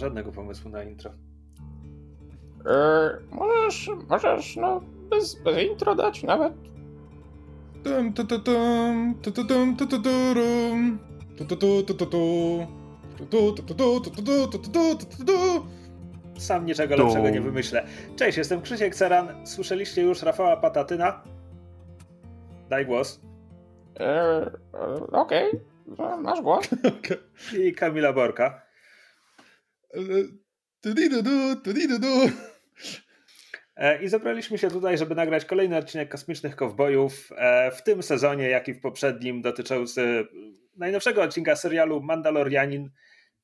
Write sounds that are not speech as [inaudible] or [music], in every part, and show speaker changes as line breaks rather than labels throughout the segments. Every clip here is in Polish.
żadnego pomysłu na intro.
Eee, możesz, możesz, no, bez, bez intro dać nawet.
Tum, tu, tu, tum, tu, tu, tum, tu, tu, tu, rum. Tu, tu, tu, tu, tu, tu. Tu, tu, tu, tu, tu, tu, tu, tu, tu, tu, tu, tu, tu.
Sam niczego lepszego nie wymyślę. Cześć, jestem Krzysiek Ceran. Słyszeliście już Rafała Patatyna? Daj głos.
Eee, e, Okej, okay. masz głos.
I Kamila Borka. I zebraliśmy się tutaj, żeby nagrać kolejny odcinek Kosmicznych Kowbojów e, w tym sezonie, jak i w poprzednim, dotyczący najnowszego odcinka serialu Mandalorianin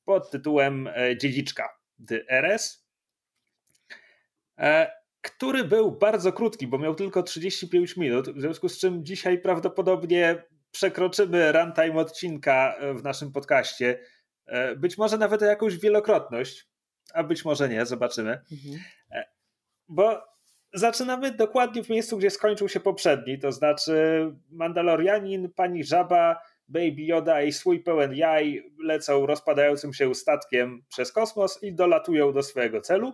pod tytułem e, Dziedziczka The RS, e, który był bardzo krótki, bo miał tylko 35 minut, w związku z czym dzisiaj prawdopodobnie przekroczymy runtime odcinka e, w naszym podcaście. E, Być może nawet o jakąś wielokrotność, a być może nie, zobaczymy bo zaczynamy dokładnie w miejscu, gdzie skończył się poprzedni, to znaczy Mandalorianin, Pani Żaba, Baby Yoda i swój pełen jaj lecą rozpadającym się statkiem przez kosmos i dolatują do swojego celu.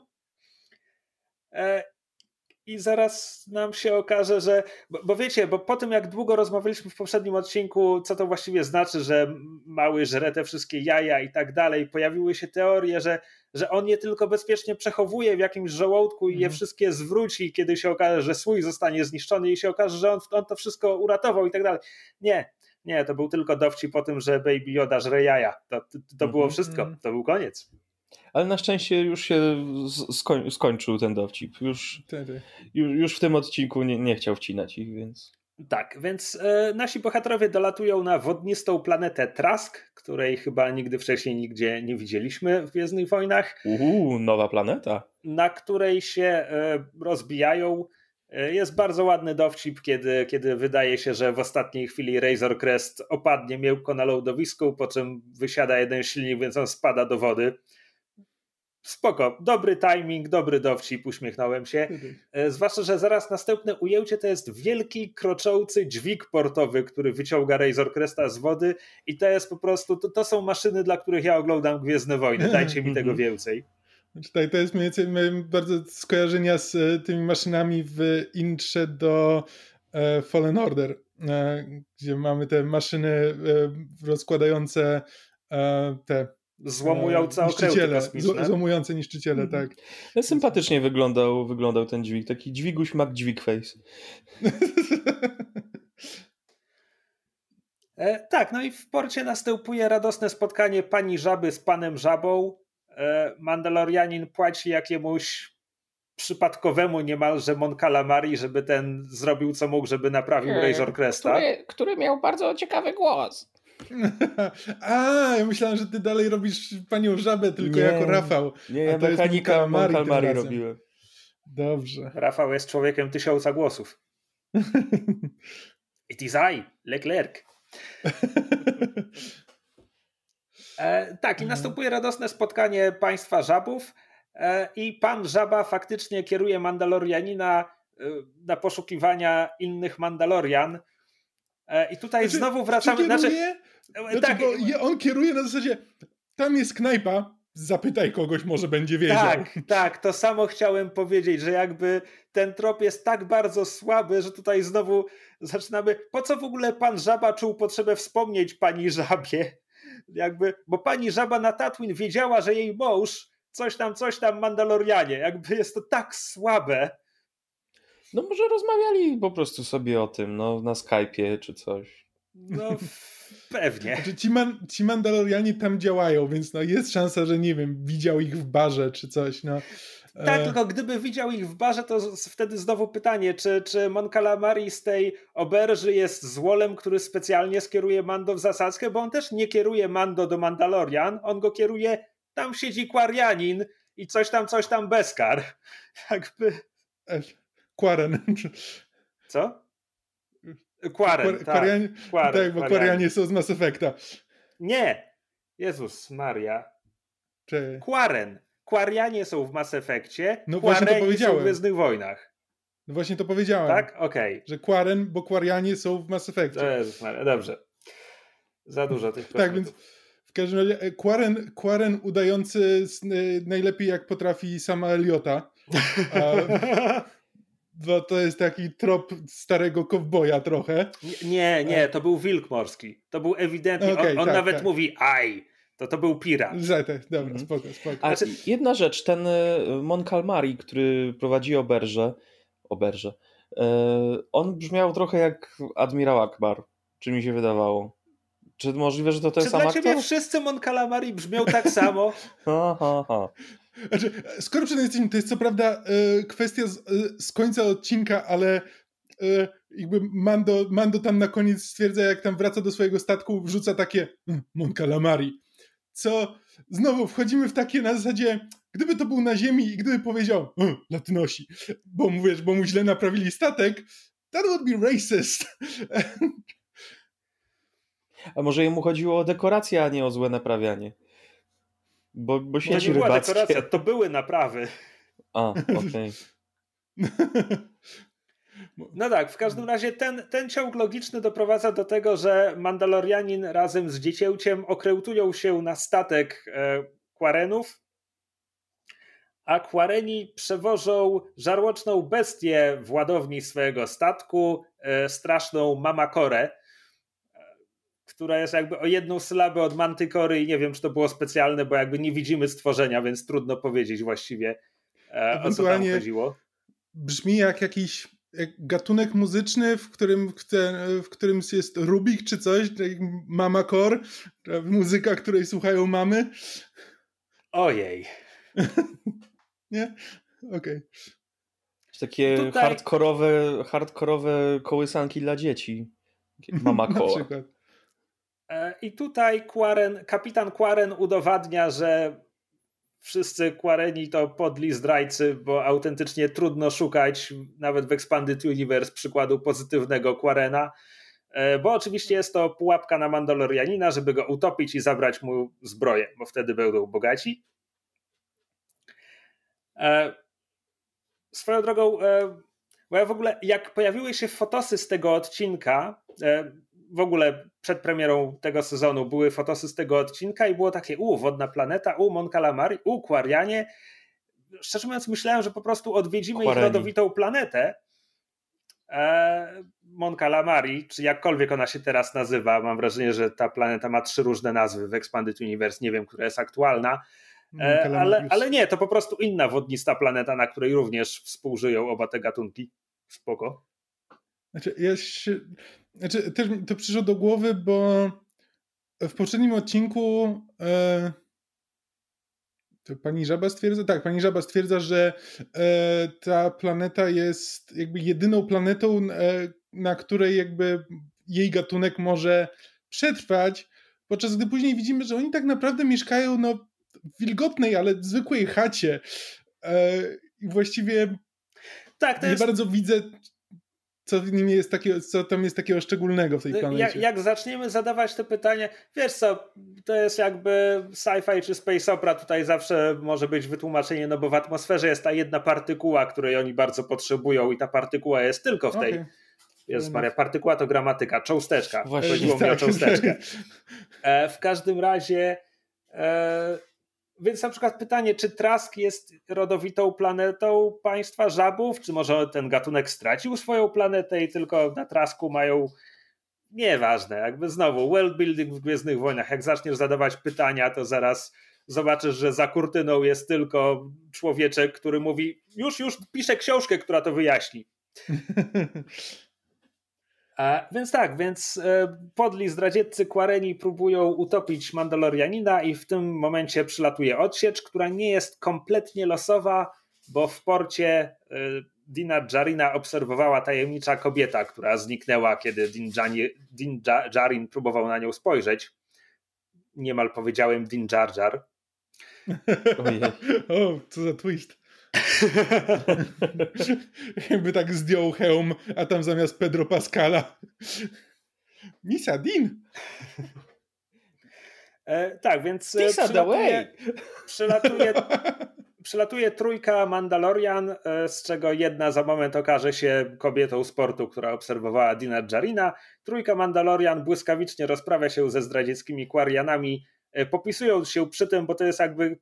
I zaraz nam się okaże, że. Bo, bo wiecie, bo po tym jak długo rozmawialiśmy w poprzednim odcinku, co to właściwie znaczy, że mały żre te wszystkie jaja i tak dalej, pojawiły się teorie, że że on je tylko bezpiecznie przechowuje w jakimś żołądku i je
Mhm.
wszystkie zwróci, kiedy się okaże, że swój zostanie zniszczony i się okaże, że on, on to wszystko uratował i tak dalej. Nie, nie, to był tylko dowcip po tym, że Baby Yoda żre jaja. To, to, to było
Mhm.
wszystko, to był koniec.
Ale na szczęście już się skoń, skończył ten dowcip. Już, już, już w tym odcinku nie, nie chciał wcinać ich, więc...
Tak, więc e, nasi bohaterowie dolatują na wodnistą planetę Trask, której chyba nigdy wcześniej nigdzie nie widzieliśmy w Gwiezdnych Wojnach.
Uuu, nowa planeta.
na której się e, rozbijają. E, Jest bardzo ładny dowcip, kiedy, kiedy wydaje się, że w ostatniej chwili Razor Crest opadnie miękko na lądowisku, po czym wysiada jeden silnik, więc on spada do wody. Spoko, dobry timing, dobry dowcip, uśmiechnąłem się.
Ty.
E, Zwłaszcza, że zaraz następne ujęcie to jest wielki, kroczący dźwig portowy, który wyciąga Razor Cresta z wody i to jest po prostu, to, to są maszyny, dla których ja oglądam Gwiezdne Wojny, dajcie mi tego
Mhm.
więcej.
Tutaj to jest mniej więcej miałem bardzo skojarzenia z e, tymi maszynami w intrze do e, Fallen Order, gdzie mamy te maszyny rozkładające te
Złomujące
e,
okręty
niszczyciele,
kosmiczne.
z- złomujące niszczyciele, tak.
No, sympatycznie wyglądał, wyglądał ten dźwig. Taki dźwiguś Mac dźwig face.
E, tak, no i w porcie następuje radosne spotkanie pani żaby z panem żabą. E, Mandalorianin płaci jakiemuś przypadkowemu niemalże Mon Calamari, żeby ten zrobił co mógł, żeby naprawił
E,
Razor Cresta.
Który, który miał bardzo ciekawy głos. [laughs]
A, ja myślałem, że ty dalej robisz panią żabę tylko
Nie.
jako Rafał.
Nie, ja
A to jest
mechanika
razem.
robiłem.
Dobrze.
Rafał jest człowiekiem tysiąca głosów. [laughs] It is I, Leclerc. E, tak, i
Mhm.
następuje radosne spotkanie państwa żabów e, i pan żaba faktycznie kieruje Mandalorianina e, na poszukiwania innych Mandalorian. E, I tutaj
Znaczy,
znowu wracamy. Znaczy,
kieruje?
e,
Znaczy,
tak,
bo on kieruje na zasadzie, tam jest knajpa, zapytaj kogoś, może będzie wiedział.
tak, tak, to samo chciałem powiedzieć, że jakby ten trop jest tak bardzo słaby, że tutaj znowu zaczynamy. Po co w ogóle pan żaba czuł potrzebę wspomnieć pani żabie? Jakby, bo pani żaba na Tatooine wiedziała, że jej mąż coś tam, coś tam Mandalorianie. Jakby jest to tak słabe.
No może rozmawiali po prostu sobie o tym, no na Skype'ie czy coś.
No, pewnie.
Znaczy, ci, man, ci Mandalorianie tam działają, więc no jest szansa, że nie wiem, widział ich w barze czy coś. No.
Tak,
E,
tylko gdyby widział ich w barze, to z- wtedy znowu pytanie, czy, czy Mon Calamari z tej oberży jest złolem, który specjalnie skieruje Mando w zasadzkę, bo on też nie kieruje Mando do Mandalorian, on go kieruje, tam siedzi Quarianin i coś tam, coś tam Beskar. [laughs] Jakby,
e, Quarren. [laughs]
co? Quaren,
Quar-
tak. Quaren,
tak, bo. Quarianie są z Mass Effecta.
Nie! Jezus Maria.
Czy...
Quaren. Quarianie są w Mass Effectie,
No właśnie to
Quareni są w
powiedziałem.
Gwiezdnych Wojnach.
No właśnie to powiedziałem.
Tak? Okej.
Że Quarren, bo Quarianie są w Mass Effectie.
Jezus Maria, dobrze. Za dużo tych
Tak, więc. W każdym razie e, Quarren, Quarren udający najlepiej jak potrafi sama Eliota. [laughs] Bo to jest taki trop starego kowboja trochę.
Nie, nie, to był wilk morski. To był ewidentnie, okay, on, on tak, nawet tak. mówi aj, to to był pirat.
Dobra, mhm. spoko, spoko.
A znaczy... jedna rzecz, ten e, Mon Calmari, który prowadzi oberże, oberże, e, on brzmiał trochę jak Admirał Akbar, czy mi się wydawało. Czy możliwe, że to ten
czy
sam
dla
aktor?
ciebie wszyscy Mon Calamari brzmią tak samo?
ha, ha, ha.
Znaczy, skoro przy tym jesteśmy, to jest co prawda y, kwestia z, y, z, końca odcinka, ale y, jakby Mando, Mando tam na koniec stwierdza, jak tam wraca do swojego statku, wrzuca takie Mon Calamari. Co znowu wchodzimy w takie na zasadzie, gdyby to był na ziemi i gdyby powiedział Latynosi, bo mówisz, bo mu źle naprawili statek, that would be racist. [laughs]
A może jemu chodziło o dekorację, a nie o złe naprawianie? Bo, bo sieci
to nie
rybackie...
była dekoracja, to były naprawy.
A, okej. Okay. [laughs]
No tak, w każdym razie ten, ten ciąg logiczny doprowadza do tego, że Mandalorianin razem z dziecięciem okrętują się na statek e, Quarenów, a Quareni przewożą żarłoczną bestię w ładowni swojego statku, e, straszną Mamakorę, która jest jakby o jedną sylabę od Mantykory i nie wiem, czy to było specjalne, bo jakby nie widzimy stworzenia, więc trudno powiedzieć właściwie e, o co tam chodziło.
Brzmi jak jakiś jak gatunek muzyczny, w którym, w którym jest Rubik czy coś, Mama Core, muzyka, której słuchają mamy.
Ojej. [laughs]
nie? Okej. Okay.
Takie Tutaj... hardkorowe, hardkorowe kołysanki dla dzieci. [laughs] Mama Core.
E, I tutaj Quarren, kapitan Quarren udowadnia, że wszyscy Quareni to podli zdrajcy, bo autentycznie trudno szukać nawet w Expanded Universe przykładu pozytywnego Quarena, e, bo oczywiście jest to pułapka na Mandalorianina, żeby go utopić i zabrać mu zbroję, bo wtedy będą bogaci. E, swoją drogą, bo ja w ogóle, jak pojawiły się fotosy z tego odcinka, w ogóle przed premierą tego sezonu były fotosy z tego odcinka i było takie u, Wodna Planeta, u, Mon Calamari, u, Quarianie. Szczerze mówiąc myślałem, że po prostu odwiedzimy Quareni. ich rodowitą planetę. E, Mon Calamari, czy jakkolwiek ona się teraz nazywa, mam wrażenie, że ta planeta ma trzy różne nazwy w Expanded Universe, nie wiem, która jest aktualna. E, ale, ale nie, to po prostu inna wodnista planeta, na której również współżyją oba te gatunki. Spoko.
Znaczy, ja się, znaczy, też to przyszło do głowy, bo w poprzednim odcinku e, pani Żaba stwierdza, tak, pani Żaba stwierdza, że e, ta planeta jest jakby jedyną planetą, e, na której jakby jej gatunek może przetrwać, podczas gdy później widzimy, że oni tak naprawdę mieszkają no, w wilgotnej, ale zwykłej chacie. E, I właściwie tak, nie jest... bardzo widzę, co w nim jest takiego, co tam jest takiego szczególnego w tej planecie.
Jak, jak zaczniemy zadawać te pytanie, wiesz co, to jest jakby sci-fi czy space opera, tutaj zawsze może być wytłumaczenie, no bo w atmosferze jest ta jedna partykuła, której oni bardzo potrzebują i ta partykuła jest tylko w tej. Okay. Jest Maria, partykuła to gramatyka, cząsteczka. Właśnie, Chodziło tak. mi o tak. cząsteczkę. [laughs] E, w każdym razie e, więc na przykład pytanie, czy Trask jest rodowitą planetą państwa żabów, czy może ten gatunek stracił swoją planetę i tylko na Trasku mają? Nieważne, jakby znowu world building w Gwiezdnych Wojnach, jak zaczniesz zadawać pytania, to zaraz zobaczysz, że za kurtyną jest tylko człowieczek, który mówi już, już piszę książkę, która to wyjaśni. [laughs] Więc tak, więc e, podli zdradzieccy Quareni próbują utopić Mandalorianina i w tym momencie przylatuje odsiecz, która nie jest kompletnie losowa, bo w porcie e, Dina Jarina obserwowała tajemnicza kobieta, która zniknęła, kiedy Din, Jani, Din Jarin próbował na nią spojrzeć. Niemal powiedziałem Din Jar Jar.
o, co za twist. Jakby tak zdjął hełm, a tam zamiast Pedro Pascala Misa Din.
E, tak, więc e, przylatuje, przylatuje, [laughs] przylatuje trójka Mandalorian, e, z czego jedna za moment okaże się kobietą sportu, która obserwowała Dina Jarina. Trójka Mandalorian błyskawicznie rozprawia się ze zdradzieckimi Quarianami, popisują się przy tym, bo to jest jakby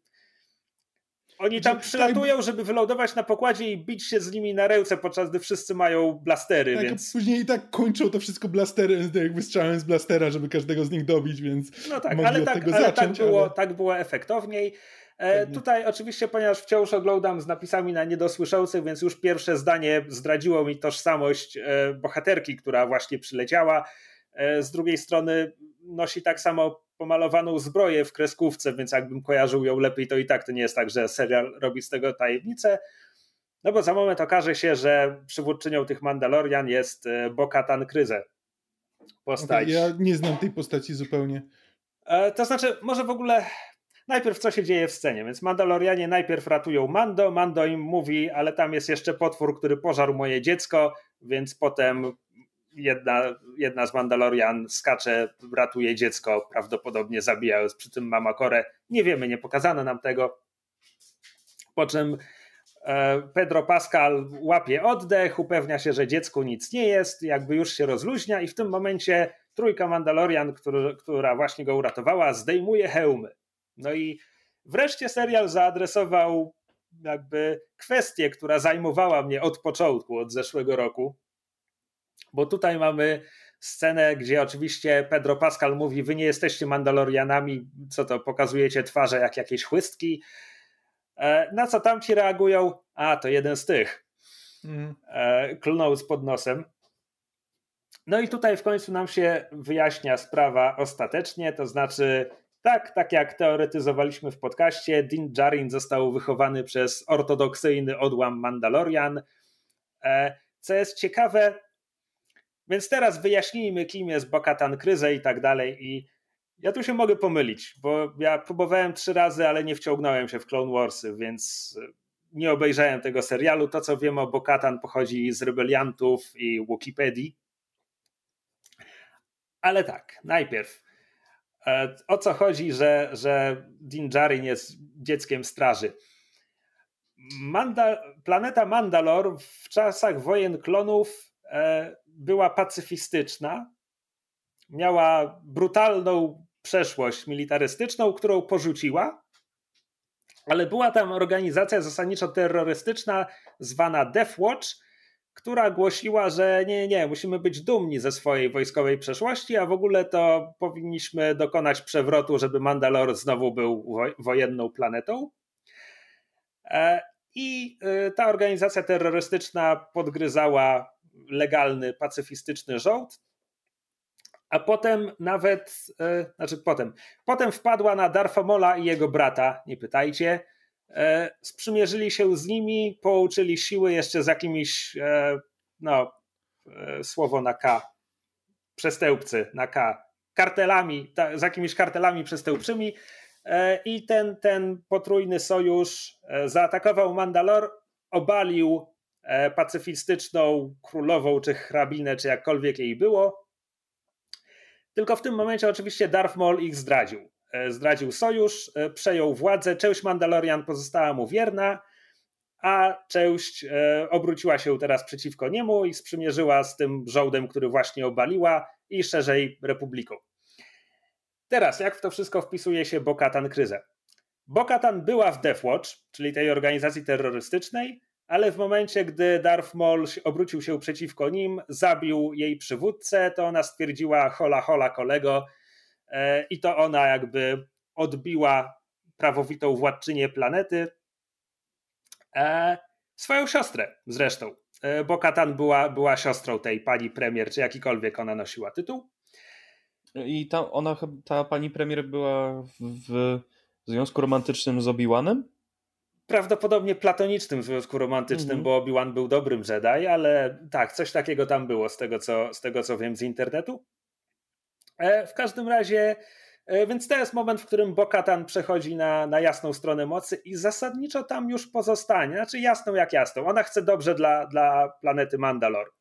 oni tam przylatują, żeby wylądować na pokładzie i bić się z nimi na ręce, podczas gdy wszyscy mają blastery,
tak,
więc...
Później i tak kończą to wszystko blastery, jakby strzałem z blastera, żeby każdego z nich dobić, więc
No tak, ale, tak, ale zacząć, tak, było, ale... tak było efektowniej. E, tutaj oczywiście, ponieważ wciąż oglądam z napisami na niedosłyszących, więc już pierwsze zdanie zdradziło mi tożsamość e, bohaterki, która właśnie przyleciała. E, z drugiej strony nosi tak samo pomalowaną zbroję w kreskówce, więc jakbym kojarzył ją lepiej, to i tak to nie jest tak, że serial robi z tego tajemnicę. No bo za moment okaże się, że przywódczynią tych Mandalorian jest e, Bo-Katan Kryze.
Postać. Okay, ja nie znam tej postaci zupełnie.
E, to znaczy, może w ogóle najpierw co się dzieje w scenie. Więc Mandalorianie najpierw ratują Mando, Mando im mówi, ale tam jest jeszcze potwór, który pożarł moje dziecko, więc potem jedna, jedna z Mandalorian skacze, ratuje dziecko, prawdopodobnie zabijając przy tym Mama Korę. Nie wiemy, nie pokazano nam tego. Po czym e, Pedro Pascal łapie oddech, upewnia się, że dziecku nic nie jest, jakby już się rozluźnia i w tym momencie trójka Mandalorian, który, która właśnie go uratowała, zdejmuje hełmy. No i wreszcie serial zaadresował jakby kwestię, która zajmowała mnie od początku, od zeszłego roku, bo tutaj mamy scenę, gdzie oczywiście Pedro Pascal mówi: Wy nie jesteście Mandalorianami, co to pokazujecie twarze jak jakieś chłystki. E, na co tamci reagują? A, to jeden z tych. Mm. Klnął z pod nosem. No i tutaj w końcu nam się wyjaśnia sprawa ostatecznie, to znaczy tak, tak jak teoretyzowaliśmy w podcaście, Din Djarin został wychowany przez ortodoksyjny odłam Mandalorian. E, co jest ciekawe, więc teraz wyjaśnijmy, kim jest Bokatan Kryze i tak dalej. I ja tu się mogę pomylić, bo ja próbowałem trzy razy, ale nie wciągnąłem się w Clone Warsy, więc nie obejrzałem tego serialu. To, co wiem o Bokatan, pochodzi z rebeliantów i Wikipedii. Ale tak, najpierw. E, o co chodzi, że, że Din Djarin jest dzieckiem straży? Planeta Mandalor w czasach wojen klonów e, była pacyfistyczna, miała brutalną przeszłość militarystyczną, którą porzuciła, ale była tam organizacja zasadniczo terrorystyczna zwana Death Watch, która głosiła, że nie, nie, musimy być dumni ze swojej wojskowej przeszłości, a w ogóle to powinniśmy dokonać przewrotu, żeby Mandalor znowu był wojenną planetą. E, I e, ta organizacja terrorystyczna podgryzała legalny, pacyfistyczny rząd, a potem nawet, e, znaczy potem, potem wpadła na Darfamola i jego brata, nie pytajcie, e, sprzymierzyli się z nimi, połączyli siły jeszcze z jakimiś, e, no, słowo na K, przestępcy na K, kartelami, z jakimiś kartelami przestępczymi. I ten, ten potrójny sojusz zaatakował Mandalor, obalił pacyfistyczną królową, czy hrabinę, czy jakkolwiek jej było. Tylko w tym momencie oczywiście Darth Maul ich zdradził. E, zdradził sojusz, e, przejął władzę, część Mandalorian pozostała mu wierna, a część obróciła się teraz przeciwko niemu i sprzymierzyła z tym żołdem, który właśnie obaliła i szerzej republiką. Teraz, jak w to wszystko wpisuje się Bokatan Kryze? Bokatan była w Death Watch, czyli tej organizacji terrorystycznej, ale w momencie, gdy Darth Maul obrócił się przeciwko nim, zabił jej przywódcę, to ona stwierdziła hola hola kolego e, i to ona jakby odbiła prawowitą władczynię planety, e, swoją siostrę zresztą, e, bo Katan była, była siostrą tej pani premier, czy jakikolwiek ona nosiła tytuł.
I ta, ona, ta pani premier była w związku romantycznym z Obi-Wanem?
Prawdopodobnie platonicznym związku romantycznym, mm -hmm. bo Obi-Wan był dobrym Jedi, ale tak, coś takiego tam było z tego, co, z tego co wiem z internetu. E, w każdym razie, e, więc to jest moment, w którym Bokatan przechodzi na, na jasną stronę mocy i zasadniczo tam już pozostanie. Znaczy jasną jak jasną. Ona chce dobrze dla, dla planety Mandalor.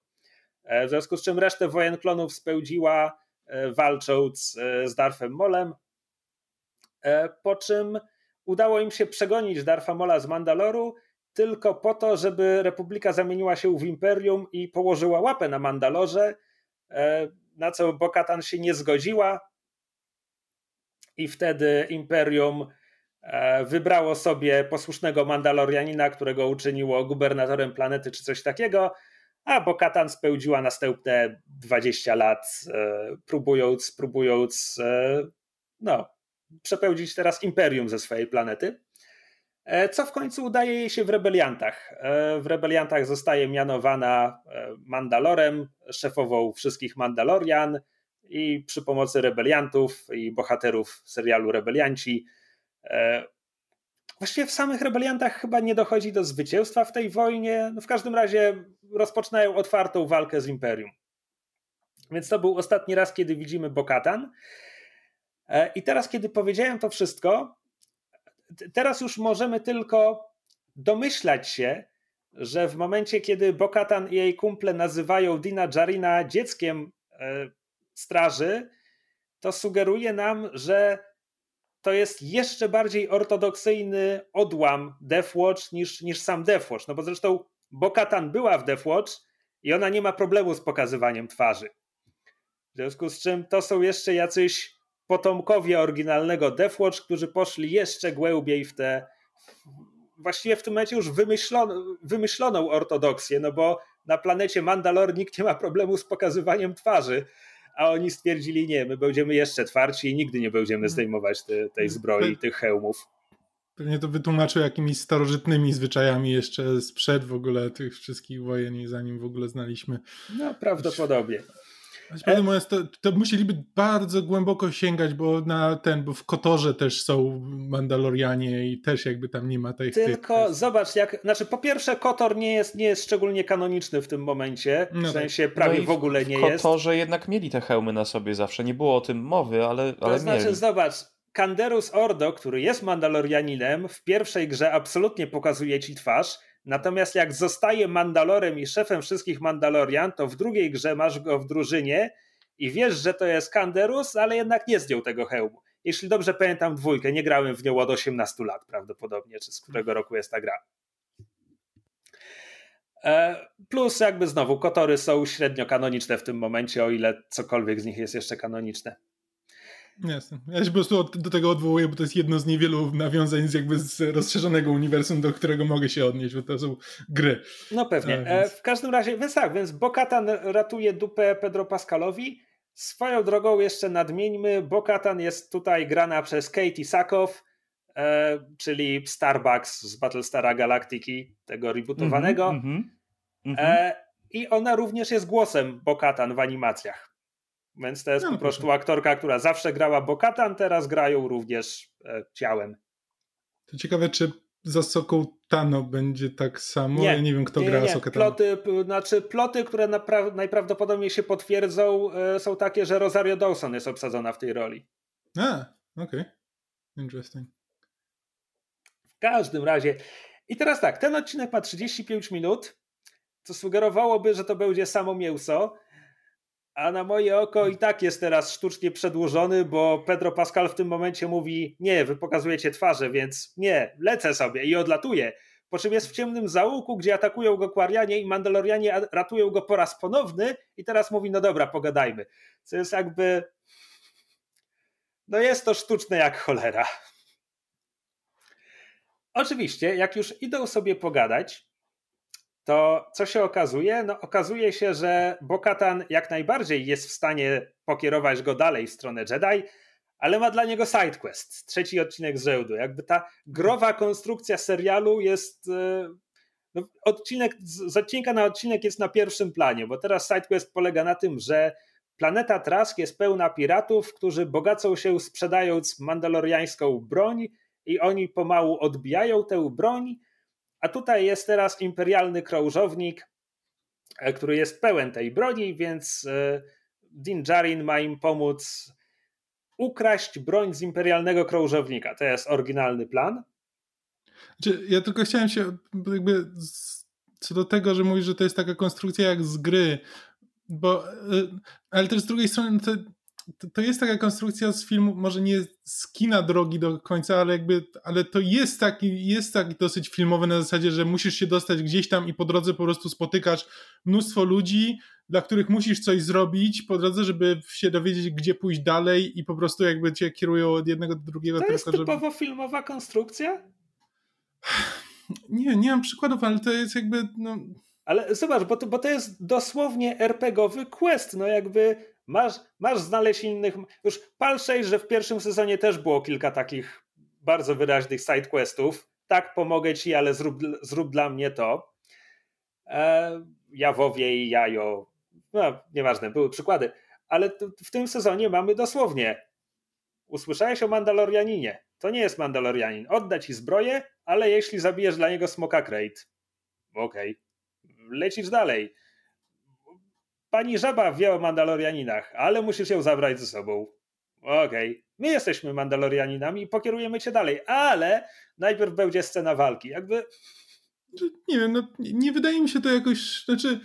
E, w związku z czym resztę wojen klonów spełdziła walcząc z Darfem Molem, po czym udało im się przegonić Darfa Mola z Mandaloru tylko po to, żeby Republika zamieniła się w imperium i położyła łapę na Mandalorze, e, na co Bokatan się nie zgodziła. i wtedy Imperium e, wybrało sobie posłusznego Mandalorianina, którego uczyniło gubernatorem planety czy coś takiego, a Bokatan spełdziła następne 20 lat, e, próbując, próbując no, przepełdzić teraz Imperium ze swojej planety. E, co w końcu udaje jej się w rebeliantach. E, w rebeliantach zostaje mianowana e, Mandalorem, szefową wszystkich Mandalorian i przy pomocy rebeliantów i bohaterów serialu Rebelianci. Właściwie w samych rebeliantach chyba nie dochodzi do zwycięstwa w tej wojnie. No w każdym razie rozpoczynają otwartą walkę z Imperium. Więc to był ostatni raz, kiedy widzimy Bokatan. I teraz, kiedy powiedziałem to wszystko, teraz już możemy tylko domyślać się, że w momencie, kiedy Bokatan i jej kumple nazywają Dina Jarina dzieckiem e, straży, to sugeruje nam, że to jest jeszcze bardziej ortodoksyjny odłam Deathwatch niż, niż sam Deathwatch. No bo zresztą Bokatan była w Deathwatch i ona nie ma problemu z pokazywaniem twarzy. W związku z czym to są jeszcze jacyś potomkowie oryginalnego Deathwatch, którzy poszli jeszcze głębiej w te właściwie w tym momencie już wymyślono, wymyśloną ortodoksję, no bo na planecie Mandalor nikt nie ma problemu z pokazywaniem twarzy, a oni stwierdzili nie, my będziemy jeszcze twardsi i nigdy nie będziemy mhm. zdejmować te, tej zbroi, tych hełmów.
Pewnie to wytłumaczył jakimiś starożytnymi zwyczajami jeszcze sprzed w ogóle tych wszystkich wojen i zanim w ogóle znaliśmy.
No prawdopodobnie.
Prawdę mówiąc, to, to musieliby bardzo głęboko sięgać, bo na ten, bo w Kotorze też są Mandalorianie i też jakby tam nie ma tej
Tylko tych... zobacz, jak, znaczy po pierwsze Kotor nie jest, nie jest szczególnie kanoniczny w tym momencie, w no sensie tak. prawie no w ogóle nie
jest.
W
Kotorze jednak mieli te hełmy na sobie zawsze, nie było o tym mowy, ale, ale
To znaczy,
mieli.
zobacz, Kanderus Ordo, który jest Mandalorianinem, w pierwszej grze absolutnie pokazuje ci twarz, Natomiast jak zostaje Mandalorem i szefem wszystkich Mandalorian, to w drugiej grze masz go w drużynie i wiesz, że to jest Kanderus, ale jednak nie zdjął tego hełmu. Jeśli dobrze pamiętam dwójkę, nie grałem w nią od 18 lat prawdopodobnie, czy z którego roku jest ta gra. E, plus jakby znowu, kotory są średnio kanoniczne w tym momencie, o ile cokolwiek z nich jest jeszcze kanoniczne.
Jasne. Ja się po prostu do tego odwołuję, bo to jest jedno z niewielu nawiązań z jakby z rozszerzonego uniwersum, do którego mogę się odnieść, bo to są gry.
No pewnie. A, e, więc... W każdym razie, więc tak, więc Bokatan ratuje dupę Pedro Pascalowi. Swoją drogą jeszcze nadmieńmy, Bokatan jest tutaj grana przez Katie Sakow, e, czyli Starbucks z Battlestara Galactiki, tego rebootowanego. Mm -hmm, mm -hmm. E, I ona również jest głosem Bokatan w animacjach. Więc to jest no, po prostu proszę. aktorka, która zawsze grała Bokatan, teraz grają również e, ciałem.
To ciekawe, czy za Soką Tano będzie tak samo. Nie, ja nie wiem, kto nie, gra nie. Sokę
ploty, znaczy ploty, które najprawdopodobniej się potwierdzą, e, są takie, że Rosario Dawson jest obsadzona w tej roli.
A, okej. Okay. Interesting.
W każdym razie. I teraz tak, ten odcinek ma 35 minut, co sugerowałoby, że to będzie samo mięso a na moje oko i tak jest teraz sztucznie przedłużony, bo Pedro Pascal w tym momencie mówi: Nie, wy pokazujecie twarze, więc nie, lecę sobie i odlatuję. Po czym jest w ciemnym załuku, gdzie atakują go Kwarianie i Mandalorianie ratują go po raz ponowny, i teraz mówi: No dobra, pogadajmy. Co jest jakby. No jest to sztuczne jak cholera. Oczywiście, jak już idą sobie pogadać, to co się okazuje? No okazuje się, że Bokatan jak najbardziej jest w stanie pokierować go dalej w stronę Jedi, ale ma dla niego sidequest, trzeci odcinek z rzędu. Jakby ta growa konstrukcja serialu jest... E, no, odcinek, z odcinka na odcinek jest na pierwszym planie, bo teraz sidequest polega na tym, że planeta Trask jest pełna piratów, którzy bogacą się sprzedając mandaloriańską broń i oni pomału odbijają tę broń, a tutaj jest teraz imperialny krążownik, e, który jest pełen tej broni, więc e, Din Djarin ma im pomóc ukraść broń z imperialnego krążownika. To jest oryginalny plan.
Znaczy, ja tylko chciałem się jakby co do tego, że mówisz, że to jest taka konstrukcja jak z gry, bo e, ale też z drugiej strony to to, to, jest taka konstrukcja z filmu, może nie z kina drogi do końca, ale jakby, ale to jest taki, jest taki dosyć filmowy na zasadzie, że musisz się dostać gdzieś tam i po drodze po prostu spotykasz mnóstwo ludzi, dla których musisz coś zrobić po drodze, żeby się dowiedzieć, gdzie pójść dalej i po prostu jakby cię kierują od jednego do drugiego.
To tylko, jest typowo żeby... filmowa konstrukcja?
Nie, nie mam przykładów, ale to jest jakby, no...
Ale zobacz, bo to, bo to jest dosłownie RPGowy quest, no jakby masz, masz znaleźć innych, już pal 6, że w pierwszym sezonie też było kilka takich bardzo wyraźnych sidequestów, tak pomogę ci, ale zrób, zrób dla mnie to. E, Jawowie i Jajo, no nieważne, były przykłady, ale w tym sezonie mamy dosłownie. Usłyszałeś o Mandalorianinie, to nie jest Mandalorianin, odda ci zbroję, ale jeśli zabijesz dla niego smoka crate, okej, okay. lecisz dalej. Pani Żaba wie o Mandalorianinach, ale musisz ją zabrać ze sobą. Okej, okay. my jesteśmy Mandalorianinami i pokierujemy cię dalej, ale najpierw będzie scena walki. Jakby...
Nie wiem, no, nie wydaje mi się to jakoś, znaczy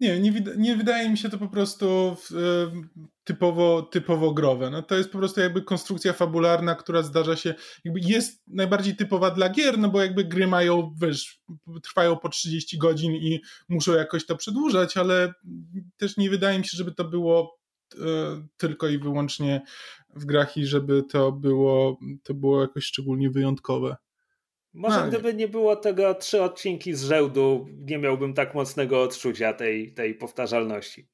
nie, nie, nie wydaje mi się to po prostu typowo, typowo growe. No to jest po prostu jakby konstrukcja fabularna, która zdarza się, jakby jest najbardziej typowa dla gier, no bo jakby gry mają, wiesz, trwają po 30 godzin i muszą jakoś to przedłużać, ale też nie wydaje mi się, żeby to było e, tylko i wyłącznie w grach i żeby to było, to było jakoś szczególnie wyjątkowe.
Może no, gdyby nie było tego trzy odcinki z rzędu, nie miałbym tak mocnego odczucia tej, tej powtarzalności.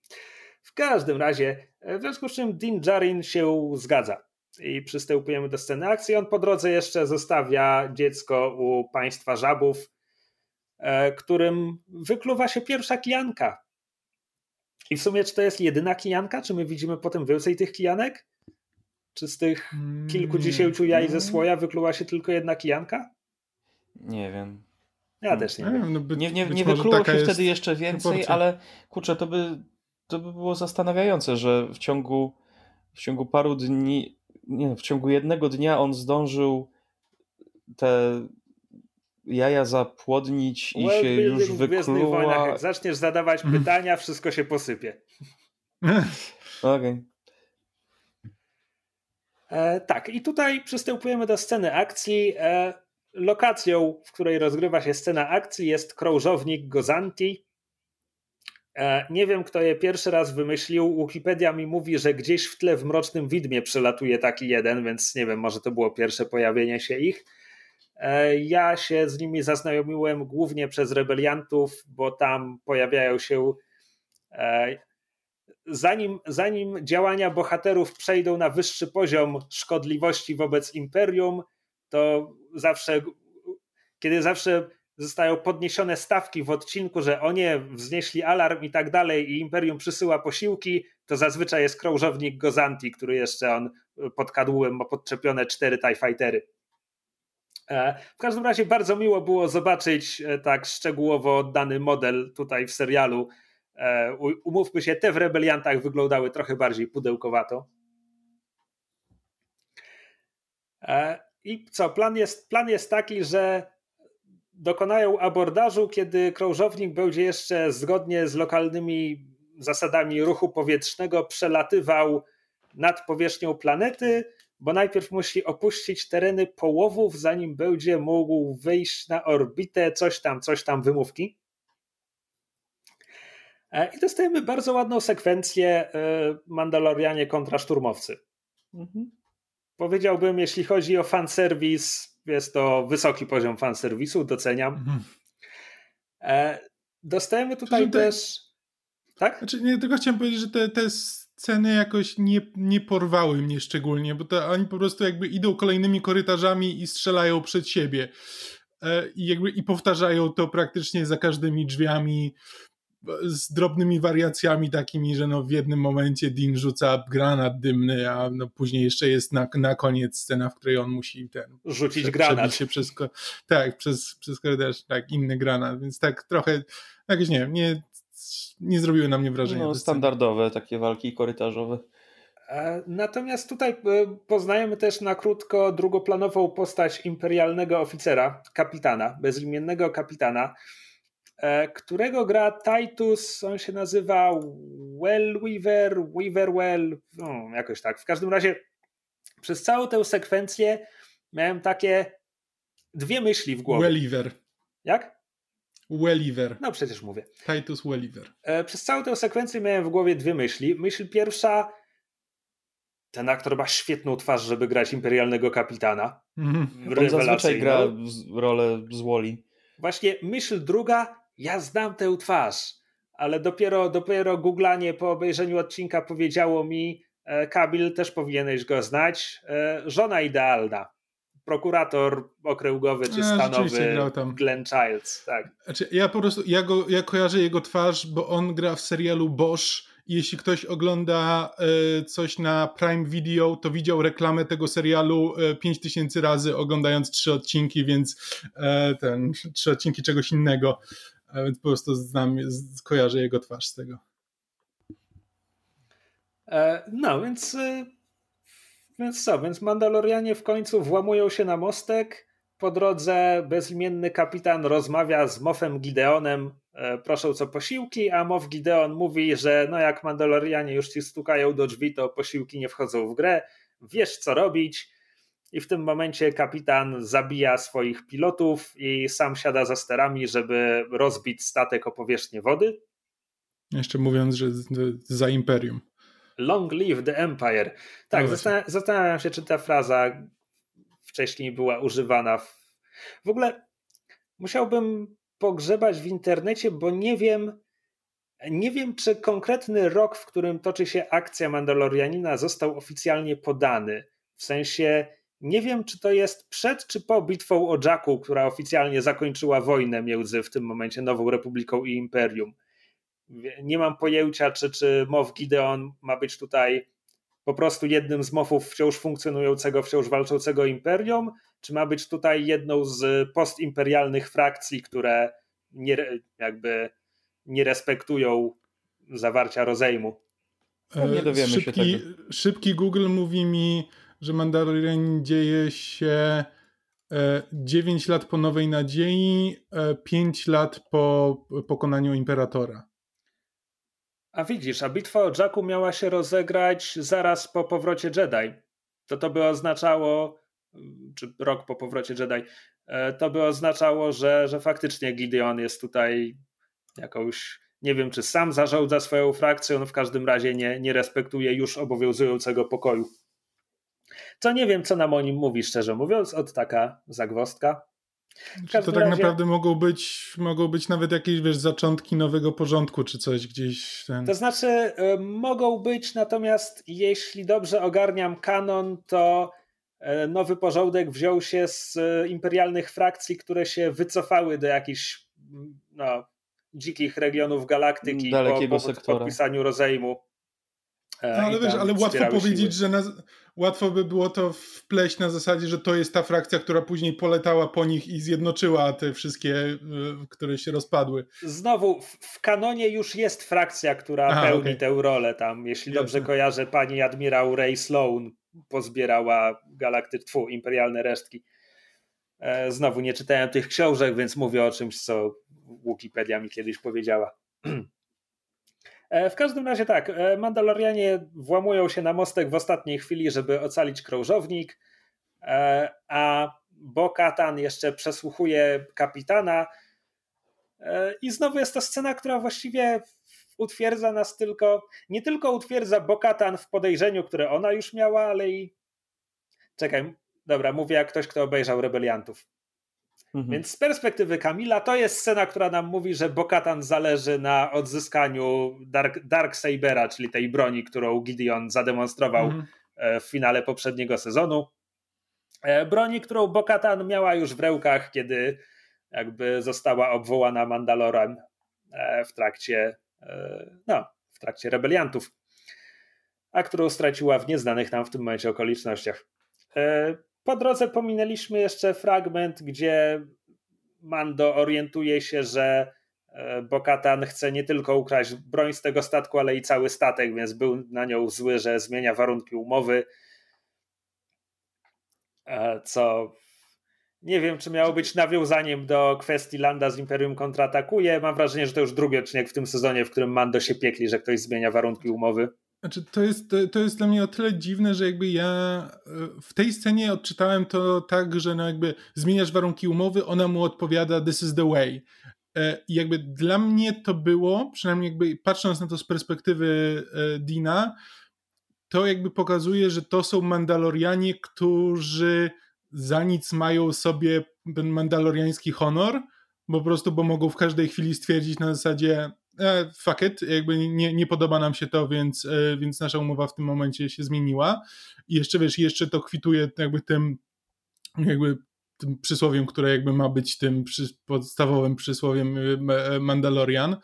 W każdym razie, w związku z czym Din Djarin się zgadza i przystępujemy do sceny akcji. On po drodze jeszcze zostawia dziecko u państwa żabów, e, którym wykluwa się pierwsza kijanka. I w sumie, czy to jest jedyna kijanka? Czy my widzimy potem więcej tych kijanek? Czy z tych kilkudziesięciu jaj ze słoja wykluła się tylko jedna kijanka?
Nie wiem.
Ja też nie, nie wiem. No
by, nie nie, nie wykluło się wtedy jeszcze więcej, ale kurczę, to by, to by było zastanawiające, że w ciągu, w ciągu paru dni, nie w ciągu jednego dnia on zdążył te jaja zapłodnić i się już wykluła.
Jak zaczniesz zadawać mm. pytania, wszystko się posypie. [laughs]
Okej. Okay.
E, tak, i tutaj przystępujemy do sceny akcji. E, Lokacją, w której rozgrywa się scena akcji jest krążownik Gozanti. E, nie wiem, kto je pierwszy raz wymyślił. Wikipedia mi mówi, że gdzieś w tle w Mrocznym Widmie przelatuje taki jeden, więc nie wiem, może to było pierwsze pojawienie się ich. E, ja się z nimi zaznajomiłem głównie przez rebeliantów, bo tam pojawiają się. E, zanim, zanim działania bohaterów przejdą na wyższy poziom szkodliwości wobec imperium, to zawsze, kiedy zawsze zostają podniesione stawki w odcinku, że o nie, wznieśli alarm i tak dalej i Imperium przysyła posiłki, to zazwyczaj jest krążownik Gozanti, który jeszcze on pod kadłułem ma podczepione cztery TIE Fightery. E, w każdym razie bardzo miło było zobaczyć e, tak szczegółowo oddany model tutaj w serialu. E, umówmy się, te w Rebeliantach wyglądały trochę bardziej pudełkowato. I co, plan jest, plan jest taki, że dokonają abordażu, kiedy krążownik będzie jeszcze zgodnie z lokalnymi zasadami ruchu powietrznego przelatywał nad powierzchnią planety, bo najpierw musi opuścić tereny połowów, zanim będzie mógł wyjść na orbitę, coś tam, coś tam, wymówki. E, I dostajemy bardzo ładną sekwencję e, Mandalorianie kontra szturmowcy. Mhm powiedziałbym, jeśli chodzi o fanserwis, jest to wysoki poziom fanserwisu, doceniam. Mhm. E, dostajemy tutaj znaczy, też. Tak?
Znaczy, nie, tylko chciałem powiedzieć, że te, te sceny jakoś nie, nie porwały mnie szczególnie, bo to oni po prostu jakby idą kolejnymi korytarzami i strzelają przed siebie. E, I, jakby, I powtarzają to praktycznie za każdymi drzwiami z drobnymi wariacjami takimi, że no w jednym momencie Dean rzuca granat dymny, a no później jeszcze jest na, na koniec scena, w której on musi ten
rzucić prze, granat.
się przez, tak, przez, przez korytarz, tak, inny granat, więc tak trochę, jakieś nie wiem, nie, nie zrobiły na mnie wrażenia.
No, standardowe takie walki korytarzowe.
E, natomiast tutaj e, poznajemy też na krótko drugoplanową postać imperialnego oficera, kapitana, bezimiennego kapitana, którego gra Titus, on się nazywa Wellweaver, Weaverwell, no, jakoś tak. W każdym razie przez całą tę sekwencję miałem takie dwie myśli w głowie.
Welliver.
Jak?
Welliver.
No przecież mówię.
Titus Welliver.
E, przez całą tę sekwencję miałem w głowie dwie myśli. Myśl pierwsza, ten aktor ma świetną twarz, żeby grać imperialnego kapitana.
Mhm.
On zazwyczaj gra rolę z Wally.
Właśnie myśl druga, ja znam tę twarz, ale dopiero, dopiero googlanie po obejrzeniu odcinka powiedziało mi, e, Kabil też powinieneś go znać, e, żona idealna prokurator okręgowy czy stanowy Glenn Childs. Tak.
Znaczy, ja po prostu, ja, go, ja kojarzę jego twarz, bo on gra w serialu Bosch jeśli ktoś ogląda e, coś na Prime Video, to widział reklamę tego serialu e, 5000 razy oglądając trzy odcinki, więc e, ten, trzy odcinki czegoś innego, więc po prostu znam, kojarzę jego twarz z tego.
E, no, więc e, więc co, więc Mandalorianie w końcu włamują się na mostek. Po drodze bezimienny kapitan rozmawia z Mofem Gideonem, e, proszą co posiłki, a Mof Gideon mówi, że no jak Mandalorianie już ci stukają do drzwi, to posiłki nie wchodzą w grę, wiesz co robić. I w tym momencie kapitan zabija swoich pilotów i sam siada za sterami, żeby rozbić statek o powierzchnię wody.
Jeszcze mówiąc, że za imperium.
Long live the empire. Tak, no zastanawiam się, czy ta fraza wcześniej była używana. W, w ogóle musiałbym pogrzebać w internecie, bo nie wiem, nie wiem, czy konkretny rok, w którym toczy się akcja Mandalorianina, został oficjalnie podany. W sensie nie wiem, czy to jest przed czy po bitwą o Jacku, która oficjalnie zakończyła wojnę między w tym momencie Nową Republiką i Imperium. Nie mam pojęcia, czy, czy MOW Gideon ma być tutaj po prostu jednym z mofów wciąż funkcjonującego, wciąż walczącego imperium, czy ma być tutaj jedną z postimperialnych frakcji, które nie, jakby nie respektują zawarcia rozejmu.
No, nie dowiemy szybki, się tego. Szybki Google mówi mi, że Mandalorian dzieje się 9 e, lat po Nowej Nadziei, 5 e, lat po pokonaniu Imperatora.
A widzisz, a bitwa o Jacku miała się rozegrać zaraz po powrocie Jedi. To to by oznaczało, czy rok po powrocie Jedi, e, to by oznaczało, że, że faktycznie Gideon jest tutaj jakąś, nie wiem czy sam zarządza swoją frakcją, no w każdym razie nie, nie respektuje już obowiązującego pokoju. Co nie wiem, co nam o nim mówi, szczerze mówiąc, od taka zagwostka.
To tak razie... naprawdę mogą być, mogą być nawet jakieś wiesz, zaczątki nowego porządku, czy coś gdzieś. Ten...
To znaczy, y, mogą być, natomiast jeśli dobrze ogarniam kanon, to y, nowy porządek wziął się z y, imperialnych frakcji, które się wycofały do jakichś no, dzikich regionów galaktyki
Dalekiego
po, po podpisaniu rozejmu.
No, ale wiesz, ale łatwo powiedzieć, siły. że na, łatwo by było to wpleść na zasadzie, że to jest ta frakcja, która później poletała po nich i zjednoczyła te wszystkie, y, które się rozpadły.
Znowu, w kanonie już jest frakcja, która Aha, pełni okay. tę rolę tam. Jeśli Jasne. dobrze kojarzę, pani admirał Ray Sloan pozbierała galaktyczne, imperialne resztki. E, znowu nie czytałem tych książek, więc mówię o czymś, co Wikipedia mi kiedyś powiedziała. [clears throat] E, w każdym razie tak, e, Mandalorianie włamują się na mostek w ostatniej chwili, żeby ocalić krążownik, e, a Bo-Katan jeszcze przesłuchuje kapitana i znowu jest to scena, która właściwie utwierdza nas tylko, nie tylko utwierdza Bo-Katan w podejrzeniu, które ona już miała, ale i czekaj, dobra, mówię jak ktoś, kto obejrzał Rebeliantów. Mhm. Więc z perspektywy Kamila to jest scena, która nam mówi, że Bokatan zależy na odzyskaniu Dark, Dark Sabera, czyli tej broni, którą Gideon zademonstrował mhm. E, w finale poprzedniego sezonu. E, broni, którą Bokatan miała już w rękach, kiedy jakby została obwołana Mandalorem e, w trakcie no, w trakcie rebeliantów, a którą straciła w nieznanych nam w tym momencie okolicznościach. Po drodze pominęliśmy jeszcze fragment, gdzie Mando orientuje się, że e, Bokatan chce nie tylko ukraść broń z tego statku, ale i cały statek, więc był na nią zły, że zmienia warunki umowy. E, co Nie wiem, czy miało być nawiązaniem do kwestii Landa z Imperium kontratakuje. Mam wrażenie, że to już drugi odcinek w tym sezonie, w którym Mando się piekli, że ktoś zmienia warunki umowy.
Znaczy, to jest, to, to jest dla mnie o tyle dziwne, że jakby ja e, w tej scenie odczytałem to tak, że no jakby zmieniasz warunki umowy, ona mu odpowiada this is the way. E, I jakby dla mnie to było, przynajmniej jakby patrząc na to z perspektywy e, Dina, to jakby pokazuje, że to są Mandalorianie, którzy za nic mają sobie ten mandaloriański honor, po prostu, bo mogą w każdej chwili stwierdzić na zasadzie e, fuck it, jakby nie, nie podoba nam się to, więc, e, więc nasza umowa w tym momencie się zmieniła. I jeszcze wiesz, jeszcze to kwituje jakby tym jakby tym przysłowiem, które jakby ma być tym przy, podstawowym przysłowiem e, e, Mandalorian,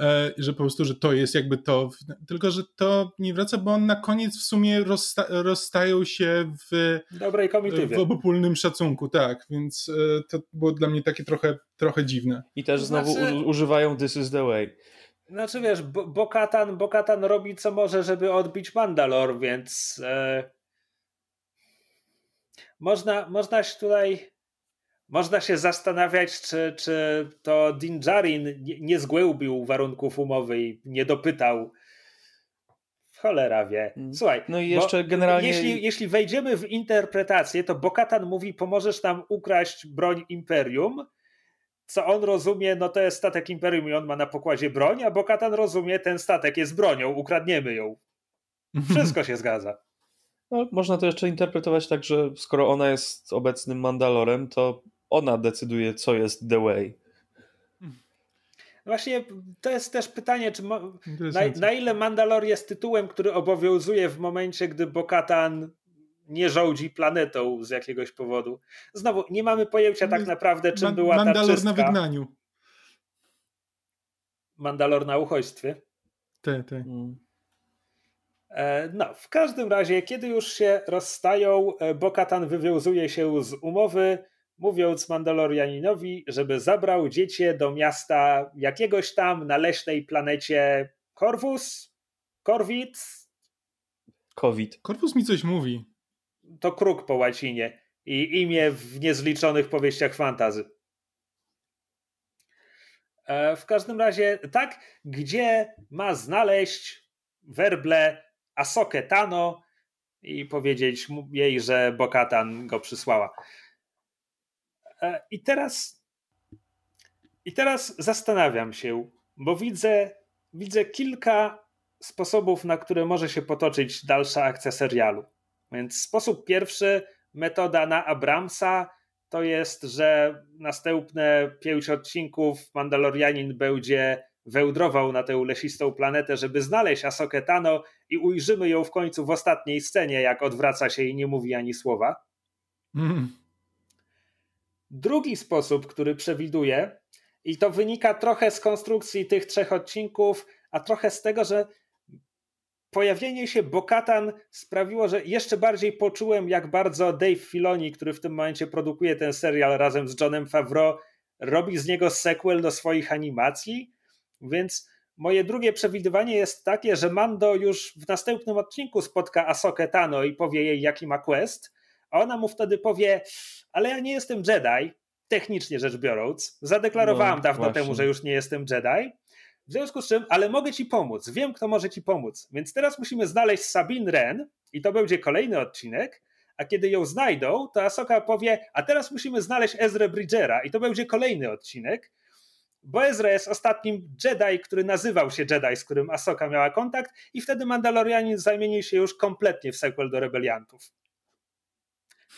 e, że po prostu, że to jest jakby to, tylko że to nie wraca, bo on na koniec w sumie rozsta rozstają się w
dobrej komitywie.
W obopólnym szacunku, tak, więc to było dla mnie takie trochę, trochę dziwne.
I też znowu znaczy... używają This is the way.
Znaczy wiesz, Bokatan, Bokatan robi co może, żeby odbić Mandalor, więc e, można, można się tutaj można się zastanawiać, czy, czy to Din Djarin nie, nie zgłębił warunków umowy i nie dopytał. Cholera wie. Mm. Słuchaj,
no i jeszcze generalnie...
jeśli, jeśli wejdziemy w interpretację, to Bokatan mówi, pomożesz nam ukraść broń Imperium, co on rozumie, no to jest statek Imperium i on ma na pokładzie broń, a Bokatan rozumie, ten statek jest bronią, ukradniemy ją. [laughs] Wszystko się zgadza.
No, można to jeszcze interpretować tak, że skoro ona jest obecnym Mandalorem, to ona decyduje, co jest The Way.
Właśnie to jest też pytanie, czy na, na, ile Mandalor jest tytułem, który obowiązuje w momencie, gdy Bokatan nie żołdzi planetą z jakiegoś powodu. Znowu, nie mamy pojęcia tak naprawdę, czym Man była
ta
Mandalor
czystka. na wygnaniu.
Mandalor na uchodźstwie.
Tak, tak. Hmm.
E, no, w każdym razie, kiedy już się rozstają, e, Bokatan wywiązuje się z umowy, mówiąc Mandalorianinowi, żeby zabrał dziecię do miasta jakiegoś tam na leśnej planecie Corvus? Corvit?
Covid.
Corvus mi coś mówi.
To kruk po łacinie i imię w niezliczonych powieściach fantazy. E, w każdym razie, tak, gdzie ma znaleźć werble Asokę Tano i powiedzieć jej, że Bokatan go przysłała. E, I teraz i teraz zastanawiam się, bo widzę, widzę kilka sposobów, na które może się potoczyć dalsza akcja serialu. Więc sposób pierwszy, metoda na Abramsa, to jest, że następne pięć odcinków Mandalorianin będzie wełdrował na tę lesistą planetę, żeby znaleźć Asokę Tano i ujrzymy ją w końcu w ostatniej scenie, jak odwraca się i nie mówi ani słowa. Mm. Drugi sposób, który przewiduję, i to wynika trochę z konstrukcji tych trzech odcinków, a trochę z tego, że pojawienie się Bokatan sprawiło, że jeszcze bardziej poczułem, jak bardzo Dave Filoni, który w tym momencie produkuje ten serial razem z Johnem Favreau, robi z niego sequel do swoich animacji, więc moje drugie przewidywanie jest takie, że Mando już w następnym odcinku spotka Asokę Tano i powie jej, jaki ma quest, a ona mu wtedy powie, ale ja nie jestem Jedi, technicznie rzecz biorąc. Zadeklarowałam no, dawno właśnie. temu, że już nie jestem Jedi. W związku z czym, ale mogę ci pomóc. Wiem, kto może ci pomóc. Więc teraz musimy znaleźć Sabine Wren i to będzie kolejny odcinek. A kiedy ją znajdą, to Asoka powie, a teraz musimy znaleźć Ezra Bridgera i to będzie kolejny odcinek. Bo Ezra jest ostatnim Jedi, który nazywał się Jedi, z którym Asoka miała kontakt i wtedy Mandalorianin zamieni się już kompletnie w sequel do Rebeliantów.